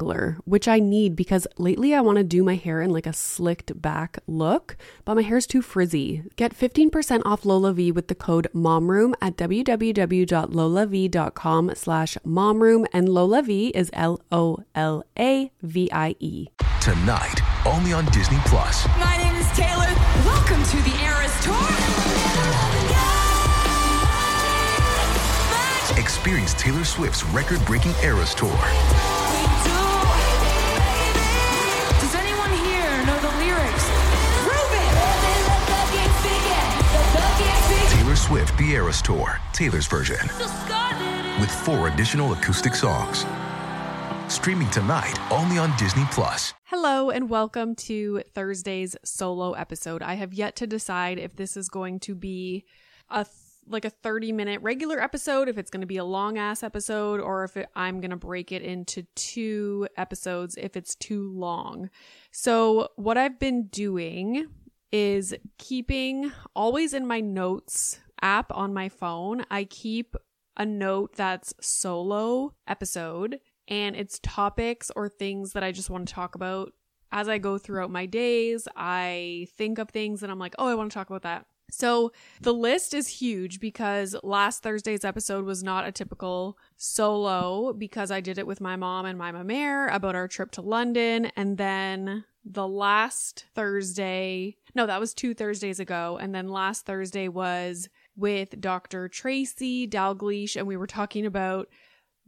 detangler which I need because lately I want to do my hair in like a slicked back look, but my hair is too frizzy. Get 15% off LolaVie with the code MOMROOM at www.lolav.com slash MOMROOM and LolaVie is L-O-L-A-V-I-E. Tonight, only on Disney Plus. My name is Taylor. Welcome to the Eras Tour. Experience Taylor Swift's record-breaking Eras Tour. Tour, Taylor's version, with four additional acoustic songs. Streaming tonight only on Disney Plus. Hello and welcome to Thursday's solo episode. I have yet to decide if this is going to be a th- like a 30 minute regular episode, if it's going to be a long ass episode, or if it, I'm going to break it into two episodes if it's too long. So, what I've been doing is keeping always in my notes app on my phone, I keep a note that's solo episode and it's topics or things that I just want to talk about as I go throughout my days. I think of things and I'm like, oh, I want to talk about that. So the list is huge because last Thursday's episode was not a typical solo because I did it with my mom and my mare about our trip to London. And then the last Thursday, no, that was two Thursdays ago. And then last Thursday was with Dr. Tracy Dalgleish, and we were talking about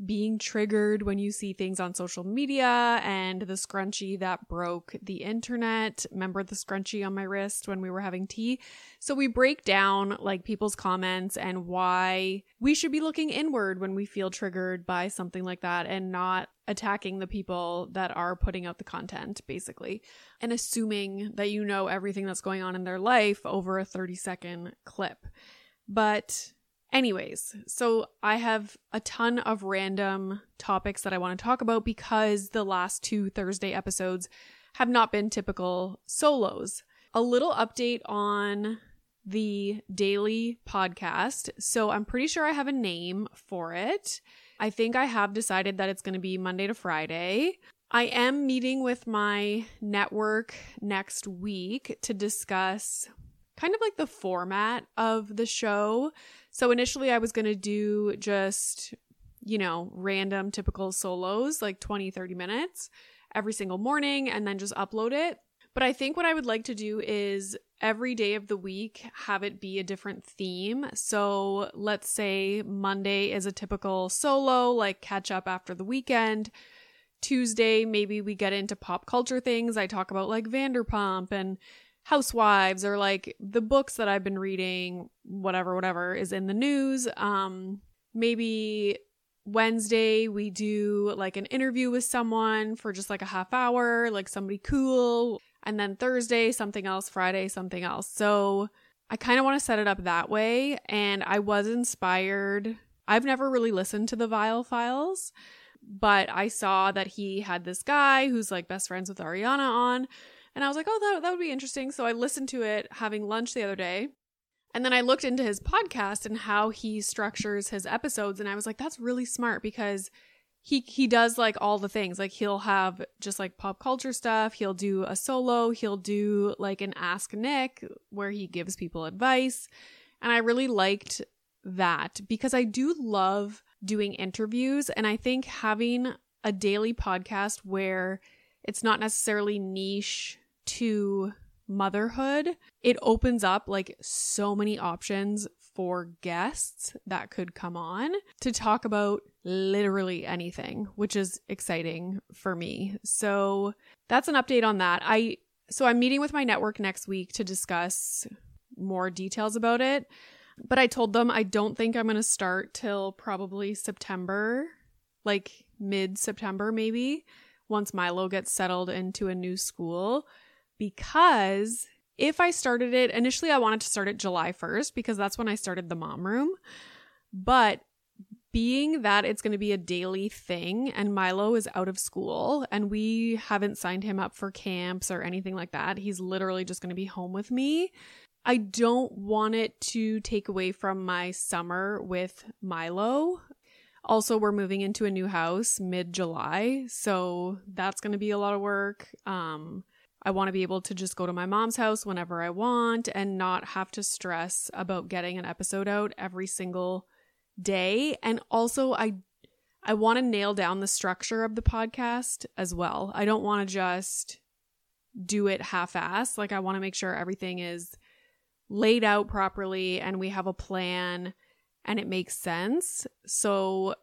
being triggered when you see things on social media and the scrunchie that broke the internet. Remember the scrunchie on my wrist when we were having tea? So we break down like people's comments and why we should be looking inward when we feel triggered by something like that and not attacking the people that are putting out the content basically and assuming that you know everything that's going on in their life over a 30 second clip. But Anyways, so I have a ton of random topics that I want to talk about because the last two Thursday episodes have not been typical solos. A little update on the daily podcast. So I'm pretty sure I have a name for it. I think I have decided that it's going to be Monday to Friday. I am meeting with my network next week to discuss kind of like the format of the show. So initially I was going to do just, you know, random typical solos, like 20, 30 minutes every single morning and then just upload it. But I think what I would like to do is every day of the week have it be a different theme. So let's say Monday is a typical solo, like catch up after the weekend. Tuesday, maybe we get into pop culture things. I talk about like Vanderpump and housewives or like the books that I've been reading, whatever, whatever is in the news. Um, maybe Wednesday we do like an interview with someone for just like a half hour, like somebody cool. And then Thursday, something else, Friday, something else. So I kind of want to set it up that way. And I was inspired. I've never really listened to the Viall Files, but I saw that he had this guy who's like best friends with Ariana on. And I was like, oh, that, that would be interesting. So I listened to it having lunch the other day. And then I looked into his podcast and how he structures his episodes. And I was like, that's really smart because he he does like all the things. Like he'll have just like pop culture stuff. He'll do a solo. He'll do like an Ask Nick where he gives people advice. And I really liked that because I do love doing interviews. And I think having a daily podcast where it's not necessarily niche to motherhood, it opens up like so many options for guests that could come on to talk about literally anything, which is exciting for me. So that's an update on that. I so I'm meeting with my network next week to discuss more details about it. But I told them I don't think I'm going to start till probably September, like mid September, maybe, once Milo gets settled into a new school. Because if I started it, initially I wanted to start it July 1st because that's when I started the mom room. But being that it's going to be a daily thing and Milo is out of school and we haven't signed him up for camps or anything like that, he's literally just going to be home with me. I don't want it to take away from my summer with Milo. Also, we're moving into a new house mid July, so that's going to be a lot of work. Um, I want to be able to just go to my mom's house whenever I want and not have to stress about getting an episode out every single day and also I I want to nail down the structure of the podcast as well. I don't want to just do it half-ass. Like I want to make sure everything is laid out properly and we have a plan and it makes sense. So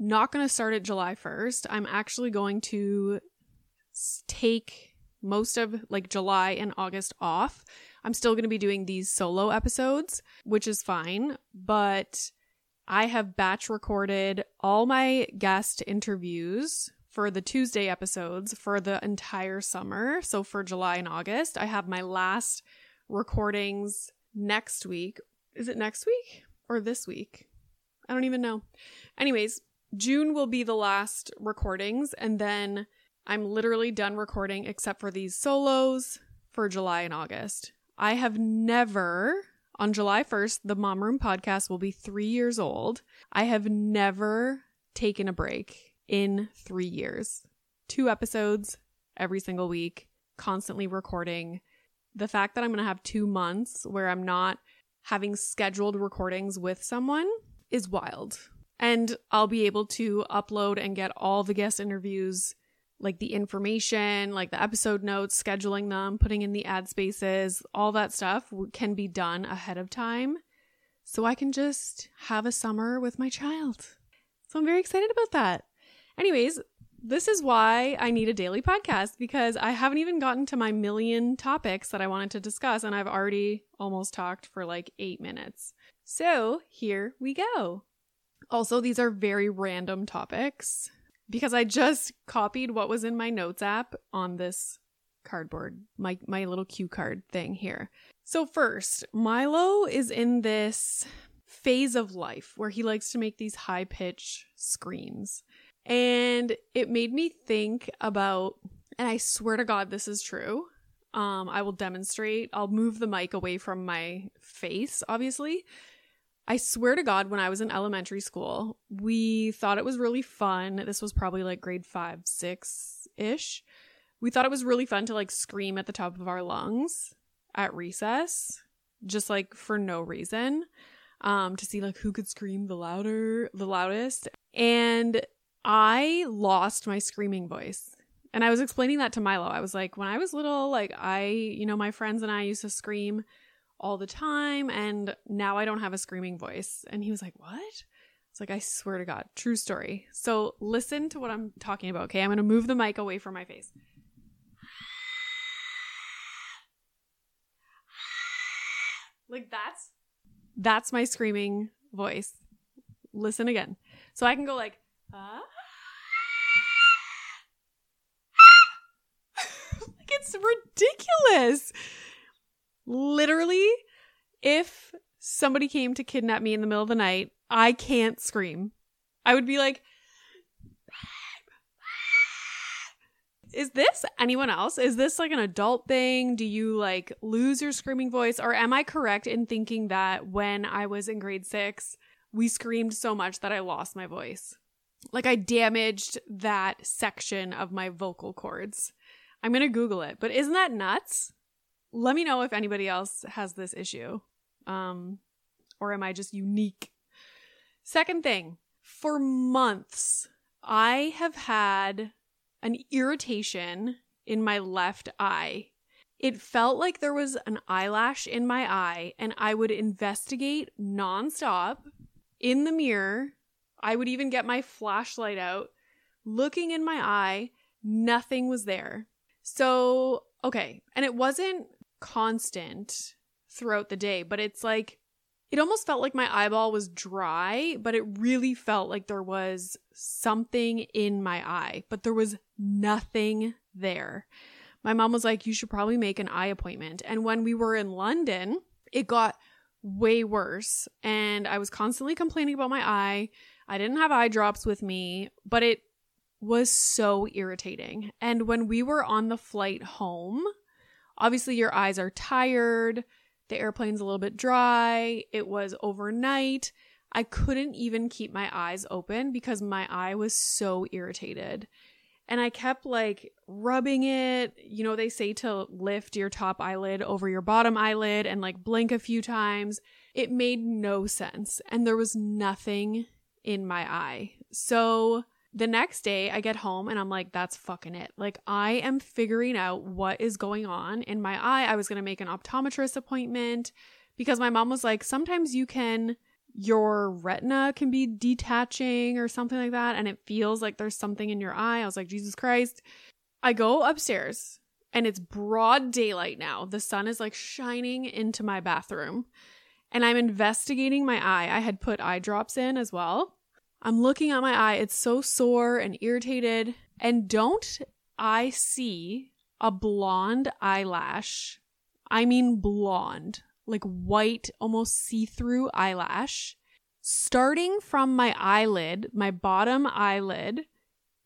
not going to start at July 1st. I'm actually going to take most of like July and August off. I'm still going to be doing these solo episodes, which is fine, but I have batch recorded all my guest interviews for the Tuesday episodes for the entire summer. So for July and August, I have my last recordings next week. Is it next week or this week? I don't even know. Anyways, June will be the last recordings, and then I'm literally done recording except for these solos for July and August. I have never on July 1st, the Mom Room podcast will be three years old. I have never taken a break in three years. Two episodes every single week, constantly recording. The fact that I'm going to have two months where I'm not having scheduled recordings with someone is wild. And I'll be able to upload and get all the guest interviews like the information, like the episode notes, scheduling them, putting in the ad spaces, all that stuff can be done ahead of time. So I can just have a summer with my child. So I'm very excited about that. Anyways, this is why I need a daily podcast because I haven't even gotten to my million topics that I wanted to discuss, and I've already almost talked for like eight minutes. So here we go. Also, these are very random topics because I just copied what was in my notes app on this cardboard, my my little cue card thing here. So first, Milo is in this phase of life where he likes to make these high pitch screams. And it made me think about and I swear to god this is true. Um I will demonstrate. I'll move the mic away from my face obviously I swear to God, when I was in elementary school, we thought it was really fun. This was probably like grade five, six ish. We thought it was really fun to like scream at the top of our lungs at recess, just like for no reason, um, to see like who could scream the louder, the loudest. And I lost my screaming voice. And I was explaining that to Milo. I was like, when I was little, like I, you know, my friends and I used to scream all the time and now I don't have a screaming voice. And he was like, What? It's like, I swear to God, true story. So listen to what I'm talking about, okay? I'm gonna move the mic away from my face. Like that's that's my screaming voice. Listen again. So I can go like, ah. like it's ridiculous literally, if somebody came to kidnap me in the middle of the night, I can't scream. I would be like, is this anyone else? Is this like an adult thing? Do you like lose your screaming voice? Or am I correct in thinking that when I was in grade six, we screamed so much that I lost my voice? Like I damaged that section of my vocal cords. I'm going to Google it, but isn't that nuts? Let me know if anybody else has this issue. Um, or am I just unique? Second thing, for months, I have had an irritation in my left eye. It felt like there was an eyelash in my eye, and I would investigate nonstop in the mirror. I would even get my flashlight out, looking in my eye. Nothing was there. So, okay. And it wasn't constant throughout the day, but it's like it almost felt like my eyeball was dry, but it really felt like there was something in my eye, but there was nothing there. My mom was like, You should probably make an eye appointment. And when we were in London, it got way worse. And I was constantly complaining about my eye. I didn't have eye drops with me, but it was so irritating. And when we were on the flight home, obviously your eyes are tired, the airplane's a little bit dry, it was overnight. I couldn't even keep my eyes open because my eye was so irritated. And I kept like rubbing it. You know, they say to lift your top eyelid over your bottom eyelid and like blink a few times. It made no sense. And there was nothing in my eye. So the next day I get home and I'm like, that's fucking it. Like, I am figuring out what is going on in my eye. I was going to make an optometrist appointment because my mom was like, sometimes you can, your retina can be detaching or something like that. And it feels like there's something in your eye. I was like, Jesus Christ. I go upstairs and it's broad daylight now. The sun is like shining into my bathroom and I'm investigating my eye. I had put eye drops in as well. I'm looking at my eye. It's so sore and irritated. And don't I see a blonde eyelash? I mean, blonde, like white, almost see through eyelash, starting from my eyelid, my bottom eyelid.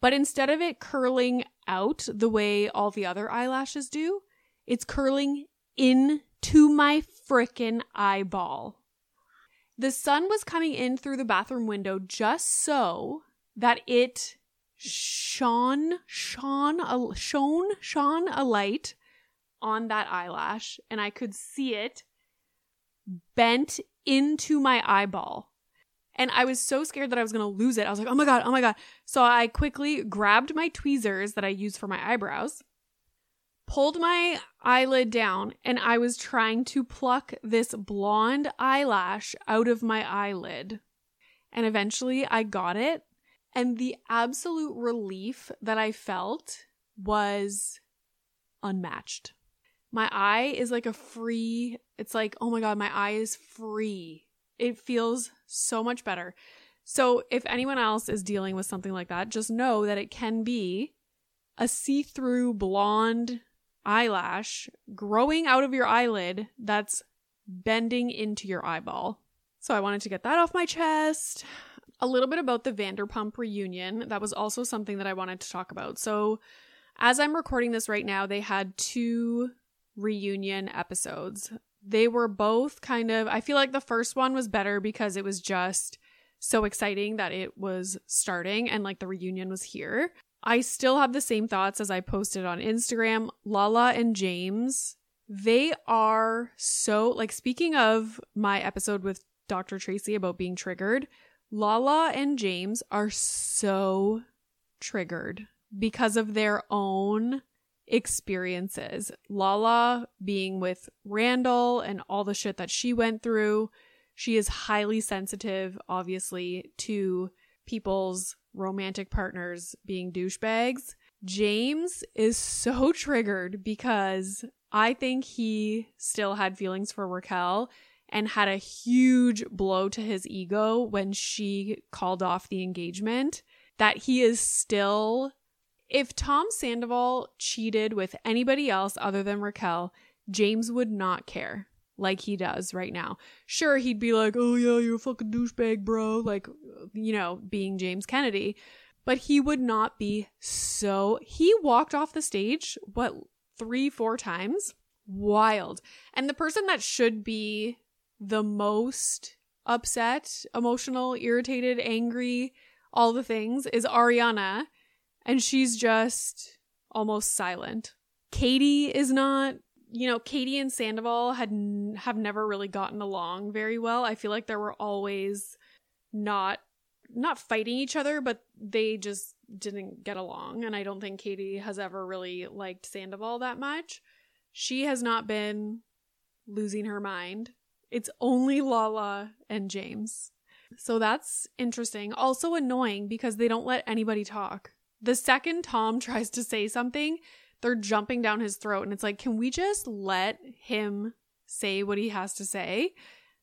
But instead of it curling out the way all the other eyelashes do, it's curling into my frickin' eyeball. The sun was coming in through the bathroom window just so that it shone, shone, a, shone, shone a light on that eyelash, and I could see it bent into my eyeball. And I was so scared that I was going to lose it. I was like, oh my God, oh my God. So I quickly grabbed my tweezers that I use for my eyebrows pulled my eyelid down and I was trying to pluck this blonde eyelash out of my eyelid. And eventually I got it. And the absolute relief that I felt was unmatched. My eye is like a free, it's like, oh my God, my eye is free. It feels so much better. So if anyone else is dealing with something like that, just know that it can be a see through blonde eyelash growing out of your eyelid that's bending into your eyeball. So I wanted to get that off my chest. A little bit about the Vanderpump reunion. That was also something that I wanted to talk about. So as I'm recording this right now, they had two reunion episodes. They were both kind of, I feel like the first one was better because it was just so exciting that it was starting and like the reunion was here. I still have the same thoughts as I posted on Instagram. Lala and James, they are so, like, speaking of my episode with Dr. Tracy about being triggered, Lala and James are so triggered because of their own experiences. Lala being with Randall and all the shit that she went through. She is highly sensitive, obviously, to people's romantic partners being douchebags. James is so triggered because I think he still had feelings for Raquel and had a huge blow to his ego when she called off the engagement. That he is still. If Tom Sandoval cheated with anybody else other than Raquel, James would not care like he does right now. Sure, he'd be like, oh yeah, you're a fucking douchebag, bro. Like, you know, being James Kennedy. But he would not be so. He walked off the stage, what, three, four times? Wild. And the person that should be the most upset, emotional, irritated, angry, all the things is Ariana. And she's just almost silent. Katie is not you know, Katie and Sandoval had n- have never really gotten along very well. I feel like there were always not not fighting each other, but they just didn't get along. And I don't think Katie has ever really liked Sandoval that much. She has not been losing her mind. It's only Lala and James. So that's interesting. Also annoying because they don't let anybody talk. The second Tom tries to say something, they're jumping down his throat and it's like can we just let him say what he has to say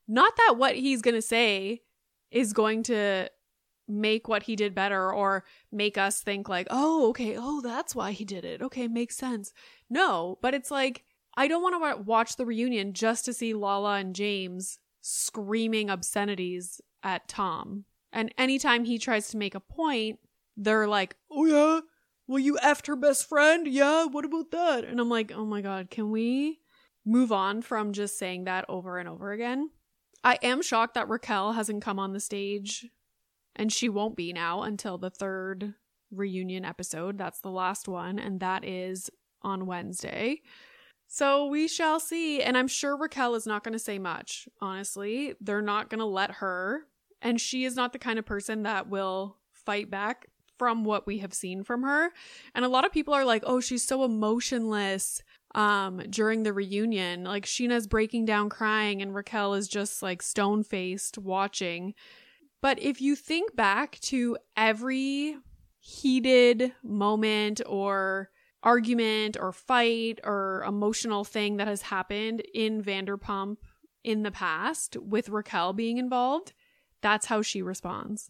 Not that what he's going to say is going to make what he did better or make us think like, "Oh, okay, oh, that's why he did it. Okay, makes sense." No, but it's like I don't want to watch the reunion just to see Lala and James screaming obscenities at Tom. And anytime he tries to make a point, they're like, "Oh yeah, well you effed her best friend, yeah. What about that?" And I'm like, "Oh my god, can we move on from just saying that over and over again?" I am shocked that Raquel hasn't come on the stage, and she won't be now until the third reunion episode. That's the last one, and that is on Wednesday. So we shall see. And I'm sure Raquel is not going to say much, honestly. They're not going to let her. And she is not the kind of person that will fight back from what we have seen from her. And a lot of people are like, oh, she's so emotionless um during the reunion. Like Scheana's breaking down crying and Raquel is just like stone faced watching. But if you think back to every heated moment or argument or fight or emotional thing that has happened in Vanderpump in the past with Raquel being involved, that's how she responds.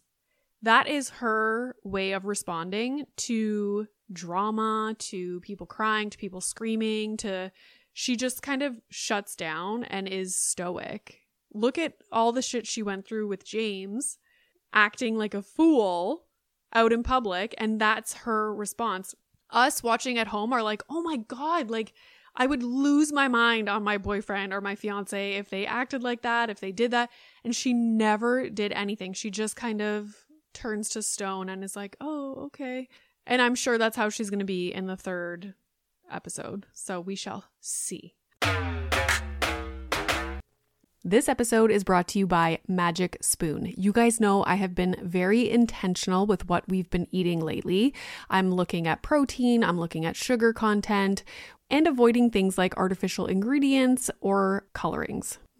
That is her way of responding to drama, to people crying, to people screaming, to she just kind of shuts down and is stoic. Look at all the shit she went through with James acting like a fool out in public and that's her response us watching at home are like, oh my God, like I would lose my mind on my boyfriend or my fiance if they acted like that, if they did that. And she never did anything. She just kind of turns to stone and is like, oh, okay. And I'm sure that's how she's going to be in the third episode. So we shall see. This episode is brought to you by Magic Spoon. You guys know I have been very intentional with what we've been eating lately. I'm looking at protein, I'm looking at sugar content, and avoiding things like artificial ingredients or colorings.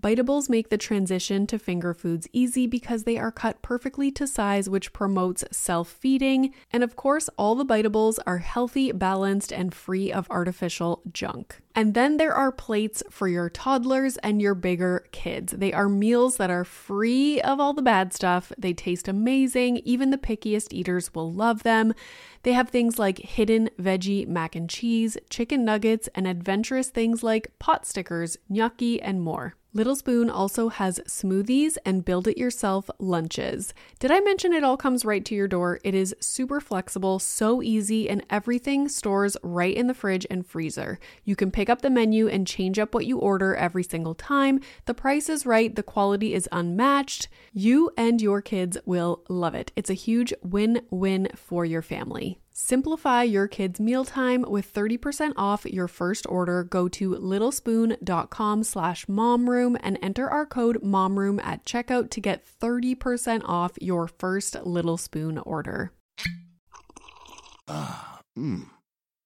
Biteables make the transition to finger foods easy because they are cut perfectly to size, which promotes self feeding. And of course, all the biteables are healthy, balanced, and free of artificial junk. And then there are plates for your toddlers and your bigger kids. They are meals that are free of all the bad stuff. They taste amazing. Even the pickiest eaters will love them. They have things like hidden veggie mac and cheese, chicken nuggets, and adventurous things like pot stickers, gnocchi, and more. Little Spoon also has smoothies and build it yourself lunches. Did I mention it all comes right to your door? It is super flexible, so easy, and everything stores right in the fridge and freezer. You can pick up the menu and change up what you order every single time. The price is right, the quality is unmatched. You and your kids will love it. It's a huge win win for your family. Simplify your kids' mealtime with 30% off your first order. Go to littlespoon.com slash momroom and enter our code momroom at checkout to get 30% off your first Little Spoon order. Ah, mmm.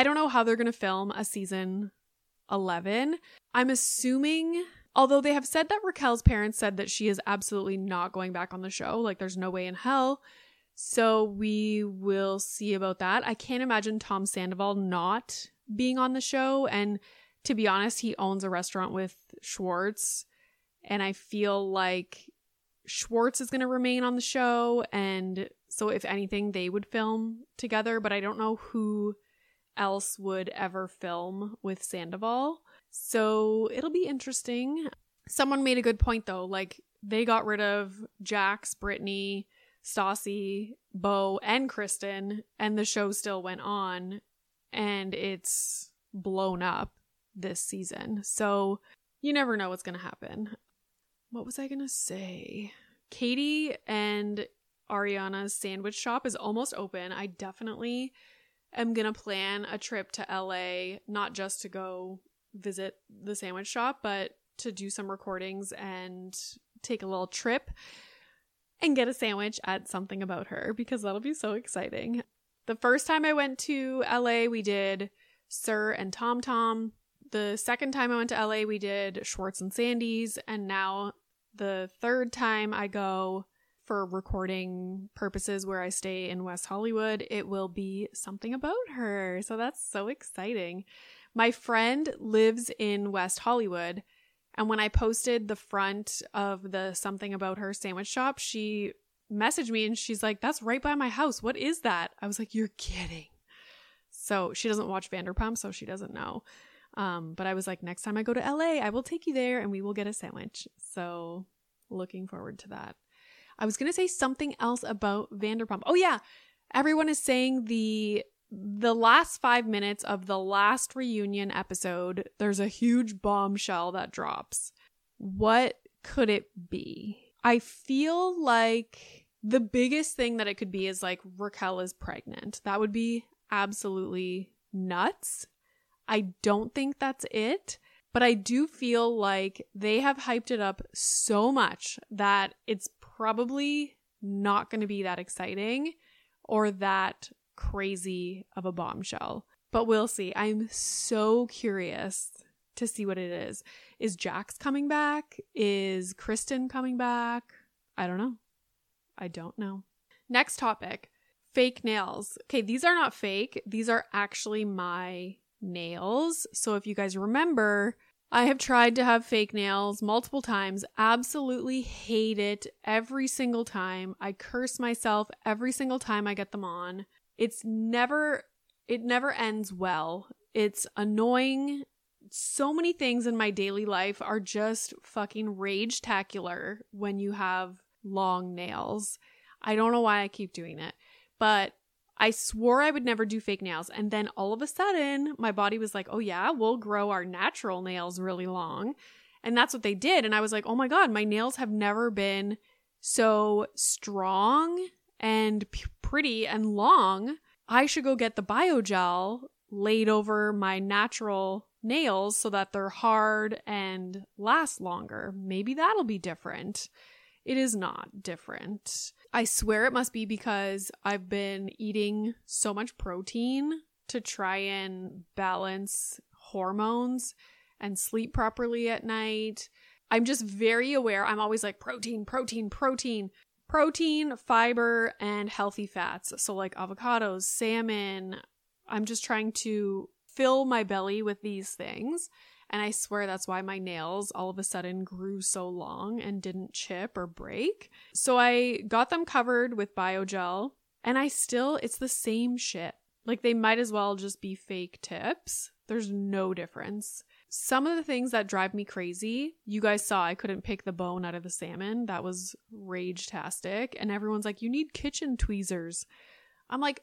I don't know how they're going to film a season 11. I'm assuming, although they have said that Raquel's parents said that she is absolutely not going back on the show, like there's no way in hell. So we will see about that. I can't imagine Tom Sandoval not being on the show. And to be honest, he owns a restaurant with Schwartz. And I feel like Schwartz is going to remain on the show. And so, if anything, they would film together. But I don't know who else would ever film with Sandoval. So it'll be interesting. Someone made a good point though. Like they got rid of Jax, Brittany, Stassi, Beau, and Kristen, and the show still went on and it's blown up this season. So you never know what's going to happen. What was I going to say? Katie and Ariana's sandwich shop is almost open. I definitely am going to plan a trip to LA, not just to go visit the sandwich shop, but to do some recordings and take a little trip and get a sandwich at something about her because that'll be so exciting. The first time I went to LA, we did SUR and Tom Tom. The second time I went to LA, we did Schwartz and Sandy's. And now the third time I go, for recording purposes where I stay in West Hollywood, it will be something about her. So that's so exciting. My friend lives in West Hollywood. And when I posted the front of the something about her sandwich shop, she messaged me and she's like, That's right by my house. What is that? I was like, You're kidding. So she doesn't watch Vanderpump, so she doesn't know. Um, but I was like, Next time I go to LA, I will take you there and we will get a sandwich. So looking forward to that. I was to say something else about Vanderpump. Oh yeah, everyone is saying the the last 5 minutes of the last reunion episode, there's a huge bombshell that drops. What could it be? I feel like the biggest thing that it could be is like Raquel is pregnant. That would be absolutely nuts. I don't think that's it. But I do feel like they have hyped it up so much that it's probably not going to be that exciting or that crazy of a bombshell. But we'll see. I'm so curious to see what it is. Is Jax coming back? Is Kristen coming back? I don't know. I don't know. Next topic fake nails. Okay, these are not fake, these are actually my nails. So if you guys remember, I have tried to have fake nails multiple times, absolutely hate it every single time. I curse myself every single time I get them on. It's never it never ends well. It's annoying. So many things in my daily life are just fucking rage tacular when you have long nails. I don't know why I keep doing it, but I swore I would never do fake nails. And then all of a sudden, my body was like, oh, yeah, we'll grow our natural nails really long. And that's what they did. And I was like, oh my God, my nails have never been so strong and p- pretty and long. I should go get the biogel laid over my natural nails so that they're hard and last longer. Maybe that'll be different. It is not different. I swear it must be because I've been eating so much protein to try and balance hormones and sleep properly at night. I'm just very aware. I'm always like protein, protein, protein, protein, fiber, and healthy fats. So, like avocados, salmon. I'm just trying to fill my belly with these things. And I swear that's why my nails all of a sudden grew so long and didn't chip or break. So I got them covered with biogel and I still, it's the same shit. Like they might as well just be fake tips. There's no difference. Some of the things that drive me crazy, you guys saw I couldn't pick the bone out of the salmon. That was rage-tastic. And everyone's like, you need kitchen tweezers. I'm like,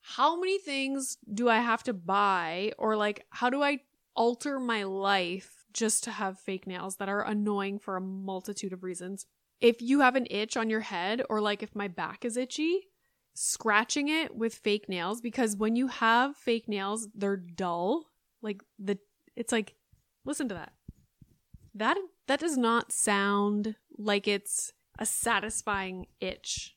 how many things do I have to buy? Or like, how do I alter my life just to have fake nails that are annoying for a multitude of reasons? If you have an itch on your head, or like if my back is itchy, scratching it with fake nails because when you have fake nails, they're dull. Like the it's like listen to that. That that does not sound like it's a satisfying itch.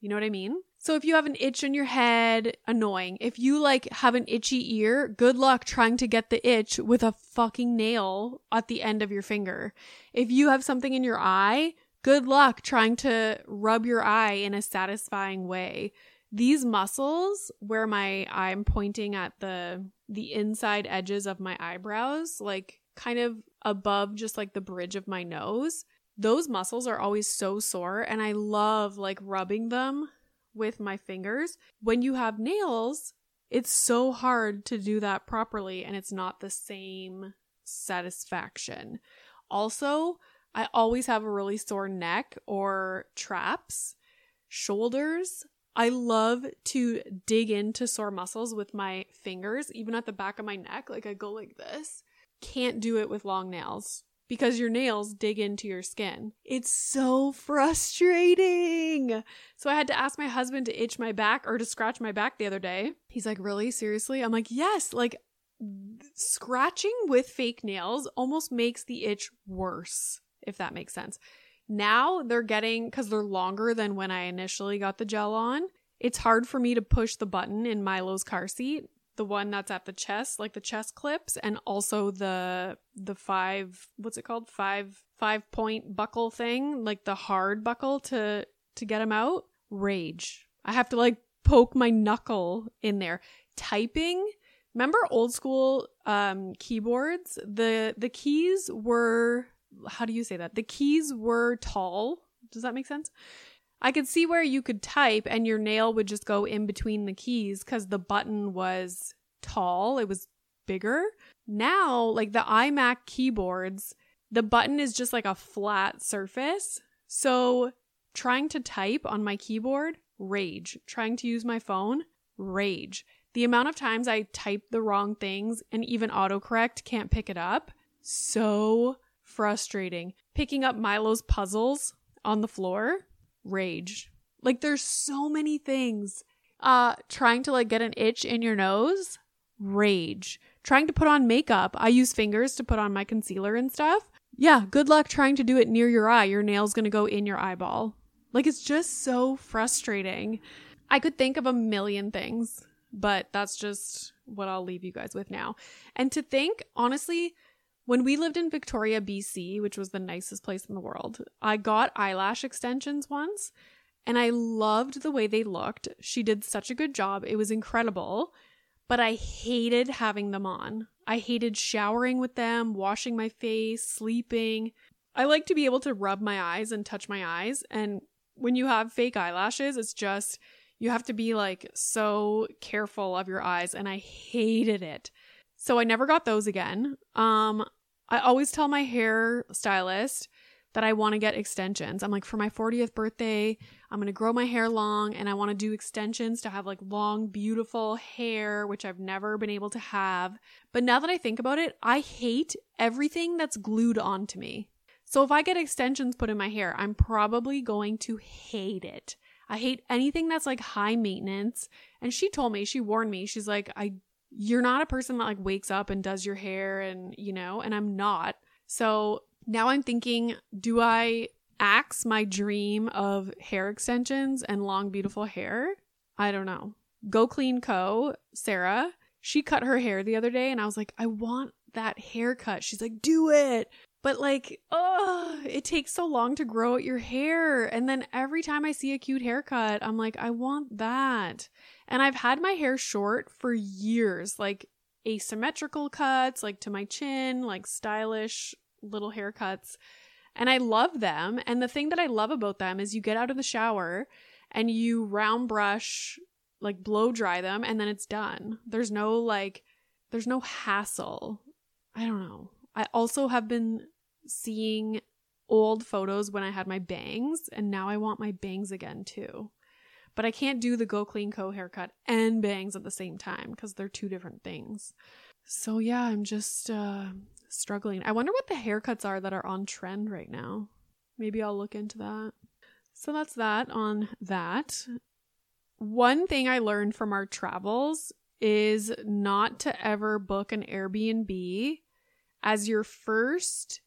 You know what I mean? So if you have an itch in your head, annoying. If you like have an itchy ear, good luck trying to get the itch with a fucking nail at the end of your finger. If you have something in your eye, good luck trying to rub your eye in a satisfying way. These muscles where my I'm pointing at the the inside edges of my eyebrows, like kind of above just like the bridge of my nose, those muscles are always so sore and I love like rubbing them with my fingers. When you have nails, it's so hard to do that properly and it's not the same satisfaction. Also, I always have a really sore neck or traps, shoulders. I love to dig into sore muscles with my fingers, even at the back of my neck. Like I go like this. Can't do it with long nails because your nails dig into your skin. It's so frustrating. So I had to ask my husband to itch my back or to scratch my back the other day. He's like, Really? Seriously? I'm like, Yes. Like, scratching with fake nails almost makes the itch worse, if that makes sense. Now they're getting, because they're longer than when I initially got the gel on, it's hard for me to push the button in Milo's car seat the one that's at the chest, like the chest clips, and also the the five what's it called? Five five point buckle thing, like the hard buckle to to get them out. Rage. I have to like poke my knuckle in there. Typing. Remember old school um keyboards? The the keys were how do you say that? The keys were tall. Does that make sense? I could see where you could type and your nail would just go in between the keys because the button was tall, it was bigger. Now, like the iMac keyboards, the button is just like a flat surface. So, trying to type on my keyboard, rage. Trying to use my phone, rage. The amount of times I type the wrong things and even autocorrect can't pick it up, so frustrating. Picking up Milo's puzzles on the floor, rage. Like there's so many things. Uh trying to like get an itch in your nose, rage. Trying to put on makeup. I use fingers to put on my concealer and stuff. Yeah, good luck trying to do it near your eye. Your nail's going to go in your eyeball. Like it's just so frustrating. I could think of a million things, but that's just what I'll leave you guys with now. And to think, honestly, when we lived in Victoria, BC, which was the nicest place in the world, I got eyelash extensions once and I loved the way they looked. She did such a good job. It was incredible, but I hated having them on. I hated showering with them, washing my face, sleeping. I like to be able to rub my eyes and touch my eyes. And when you have fake eyelashes, it's just, you have to be like so careful of your eyes. And I hated it. So I never got those again. Um, I always tell my hair stylist that I want to get extensions. I'm like, for my 40th birthday, I'm going to grow my hair long and I want to do extensions to have like long, beautiful hair, which I've never been able to have. But now that I think about it, I hate everything that's glued onto me. So if I get extensions put in my hair, I'm probably going to hate it. I hate anything that's like high maintenance. And she told me, she warned me, she's like, I you're not a person that like wakes up and does your hair and you know and i'm not. So now i'm thinking do i axe my dream of hair extensions and long beautiful hair? I don't know. Go clean co. Sarah she cut her hair the other day and i was like i want that haircut. She's like do it. But like oh it takes so long to grow out your hair. And then every time i see a cute haircut i'm like i want that and I've had my hair short for years, like asymmetrical cuts, like to my chin, like stylish little haircuts. And I love them. And the thing that I love about them is you get out of the shower and you round brush, like blow dry them, and then it's done. There's no like, there's no hassle. I don't know. I also have been seeing old photos when I had my bangs, and now I want my bangs again too. But I can't do the Go Clean Co haircut and bangs at the same time because they're two different things. So yeah, I'm just uh, struggling. I wonder what the haircuts are that are on trend right now. Maybe I'll look into that. So that's that on that. One thing I learned from our travels is not to ever book an Airbnb as your first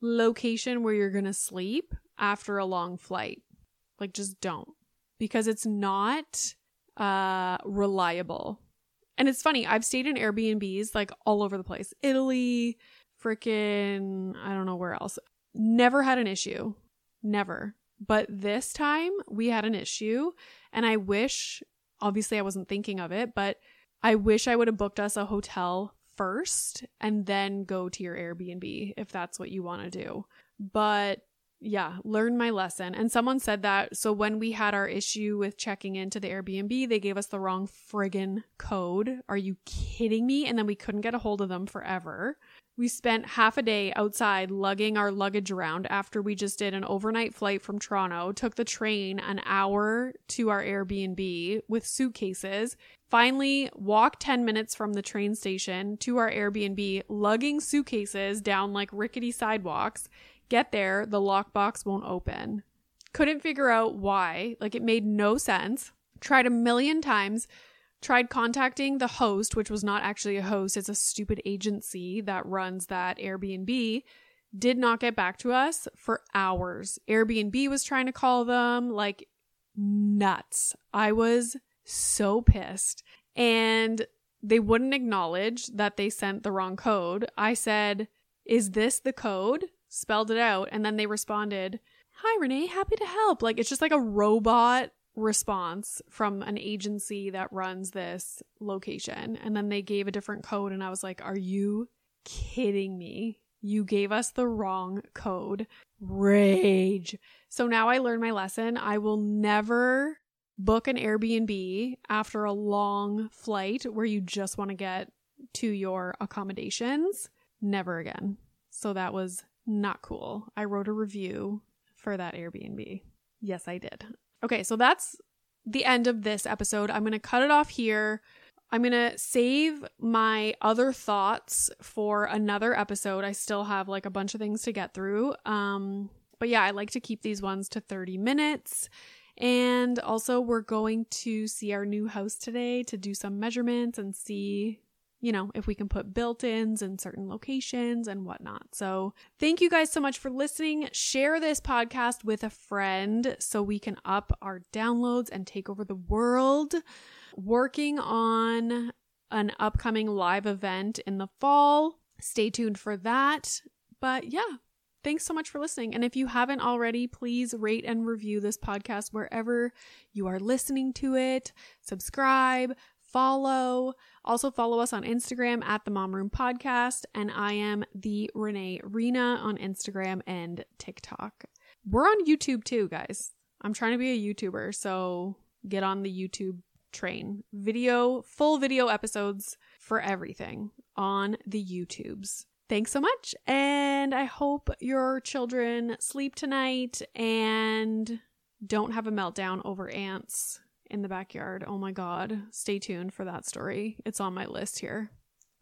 location where you're going to sleep after a long flight. Like just don't because it's not uh reliable. And it's funny, I've stayed in Airbnbs like all over the place. Italy, freaking I don't know where else. Never had an issue. Never. But this time we had an issue and I wish obviously I wasn't thinking of it, but I wish I would have booked us a hotel first and then go to your Airbnb if that's what you want to do. But yeah, learn my lesson. And someone said that. So when we had our issue with checking into the Airbnb, they gave us the wrong friggin' code. Are you kidding me? And then we couldn't get a hold of them forever. We spent half a day outside lugging our luggage around after we just did an overnight flight from Toronto, took the train an hour to our Airbnb with suitcases, finally walked 10 minutes from the train station to our Airbnb, lugging suitcases down like rickety sidewalks. Get there, the lockbox won't open. Couldn't figure out why. Like it made no sense. Tried a million times tried contacting the host, which was not actually a host, it's a stupid agency that runs that Airbnb, did not get back to us for hours. Airbnb was trying to call them like nuts. I was so pissed. And they wouldn't acknowledge that they sent the wrong code. I said, Is this the code? Spelled it out. And then they responded, Hi, Renee, happy to help. Like, it's just like a robot response from an agency that runs this location. And then they gave a different code, and I was like, Are you kidding me? You gave us the wrong code. Rage. So now I learned my lesson. I will never book an Airbnb after a long flight where you just want to get to your accommodations. Never again. So that was not cool. I wrote a review for that Airbnb. Yes, I did. Okay, so that's the end of this episode. I'm going to cut it off here. I'm going to save my other thoughts for another episode. I still have like a bunch of things to get through. Um but yeah, I like to keep these ones to 30 minutes. And also we're going to see our new house today to do some measurements and see you know, if we can put built ins in certain locations and whatnot. So, thank you guys so much for listening. Share this podcast with a friend so we can up our downloads and take over the world. Working on an upcoming live event in the fall. Stay tuned for that. But yeah, thanks so much for listening. And if you haven't already, please rate and review this podcast wherever you are listening to it. Subscribe, follow. Also, follow us on Instagram at the Mom Room Podcast, and I am the Renee Reina on Instagram and TikTok. We're on YouTube too, guys. I'm trying to be a YouTuber, so get on the YouTube train. Video, full video episodes for everything on the YouTubes. Thanks so much, and I hope your children sleep tonight and don't have a meltdown over ants in the backyard. Oh my god. Stay tuned for that story. It's on my list here.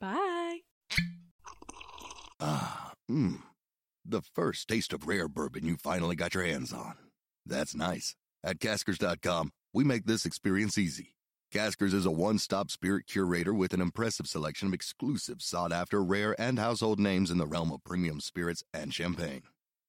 Bye. Ah, mmm. The first taste of rare bourbon you finally got your hands on. That's nice. At caskers.com, we make this experience easy. Caskers is a one stop spirit curator with an impressive selection of exclusive, sought after, rare, and household names in the realm of premium spirits and champagne.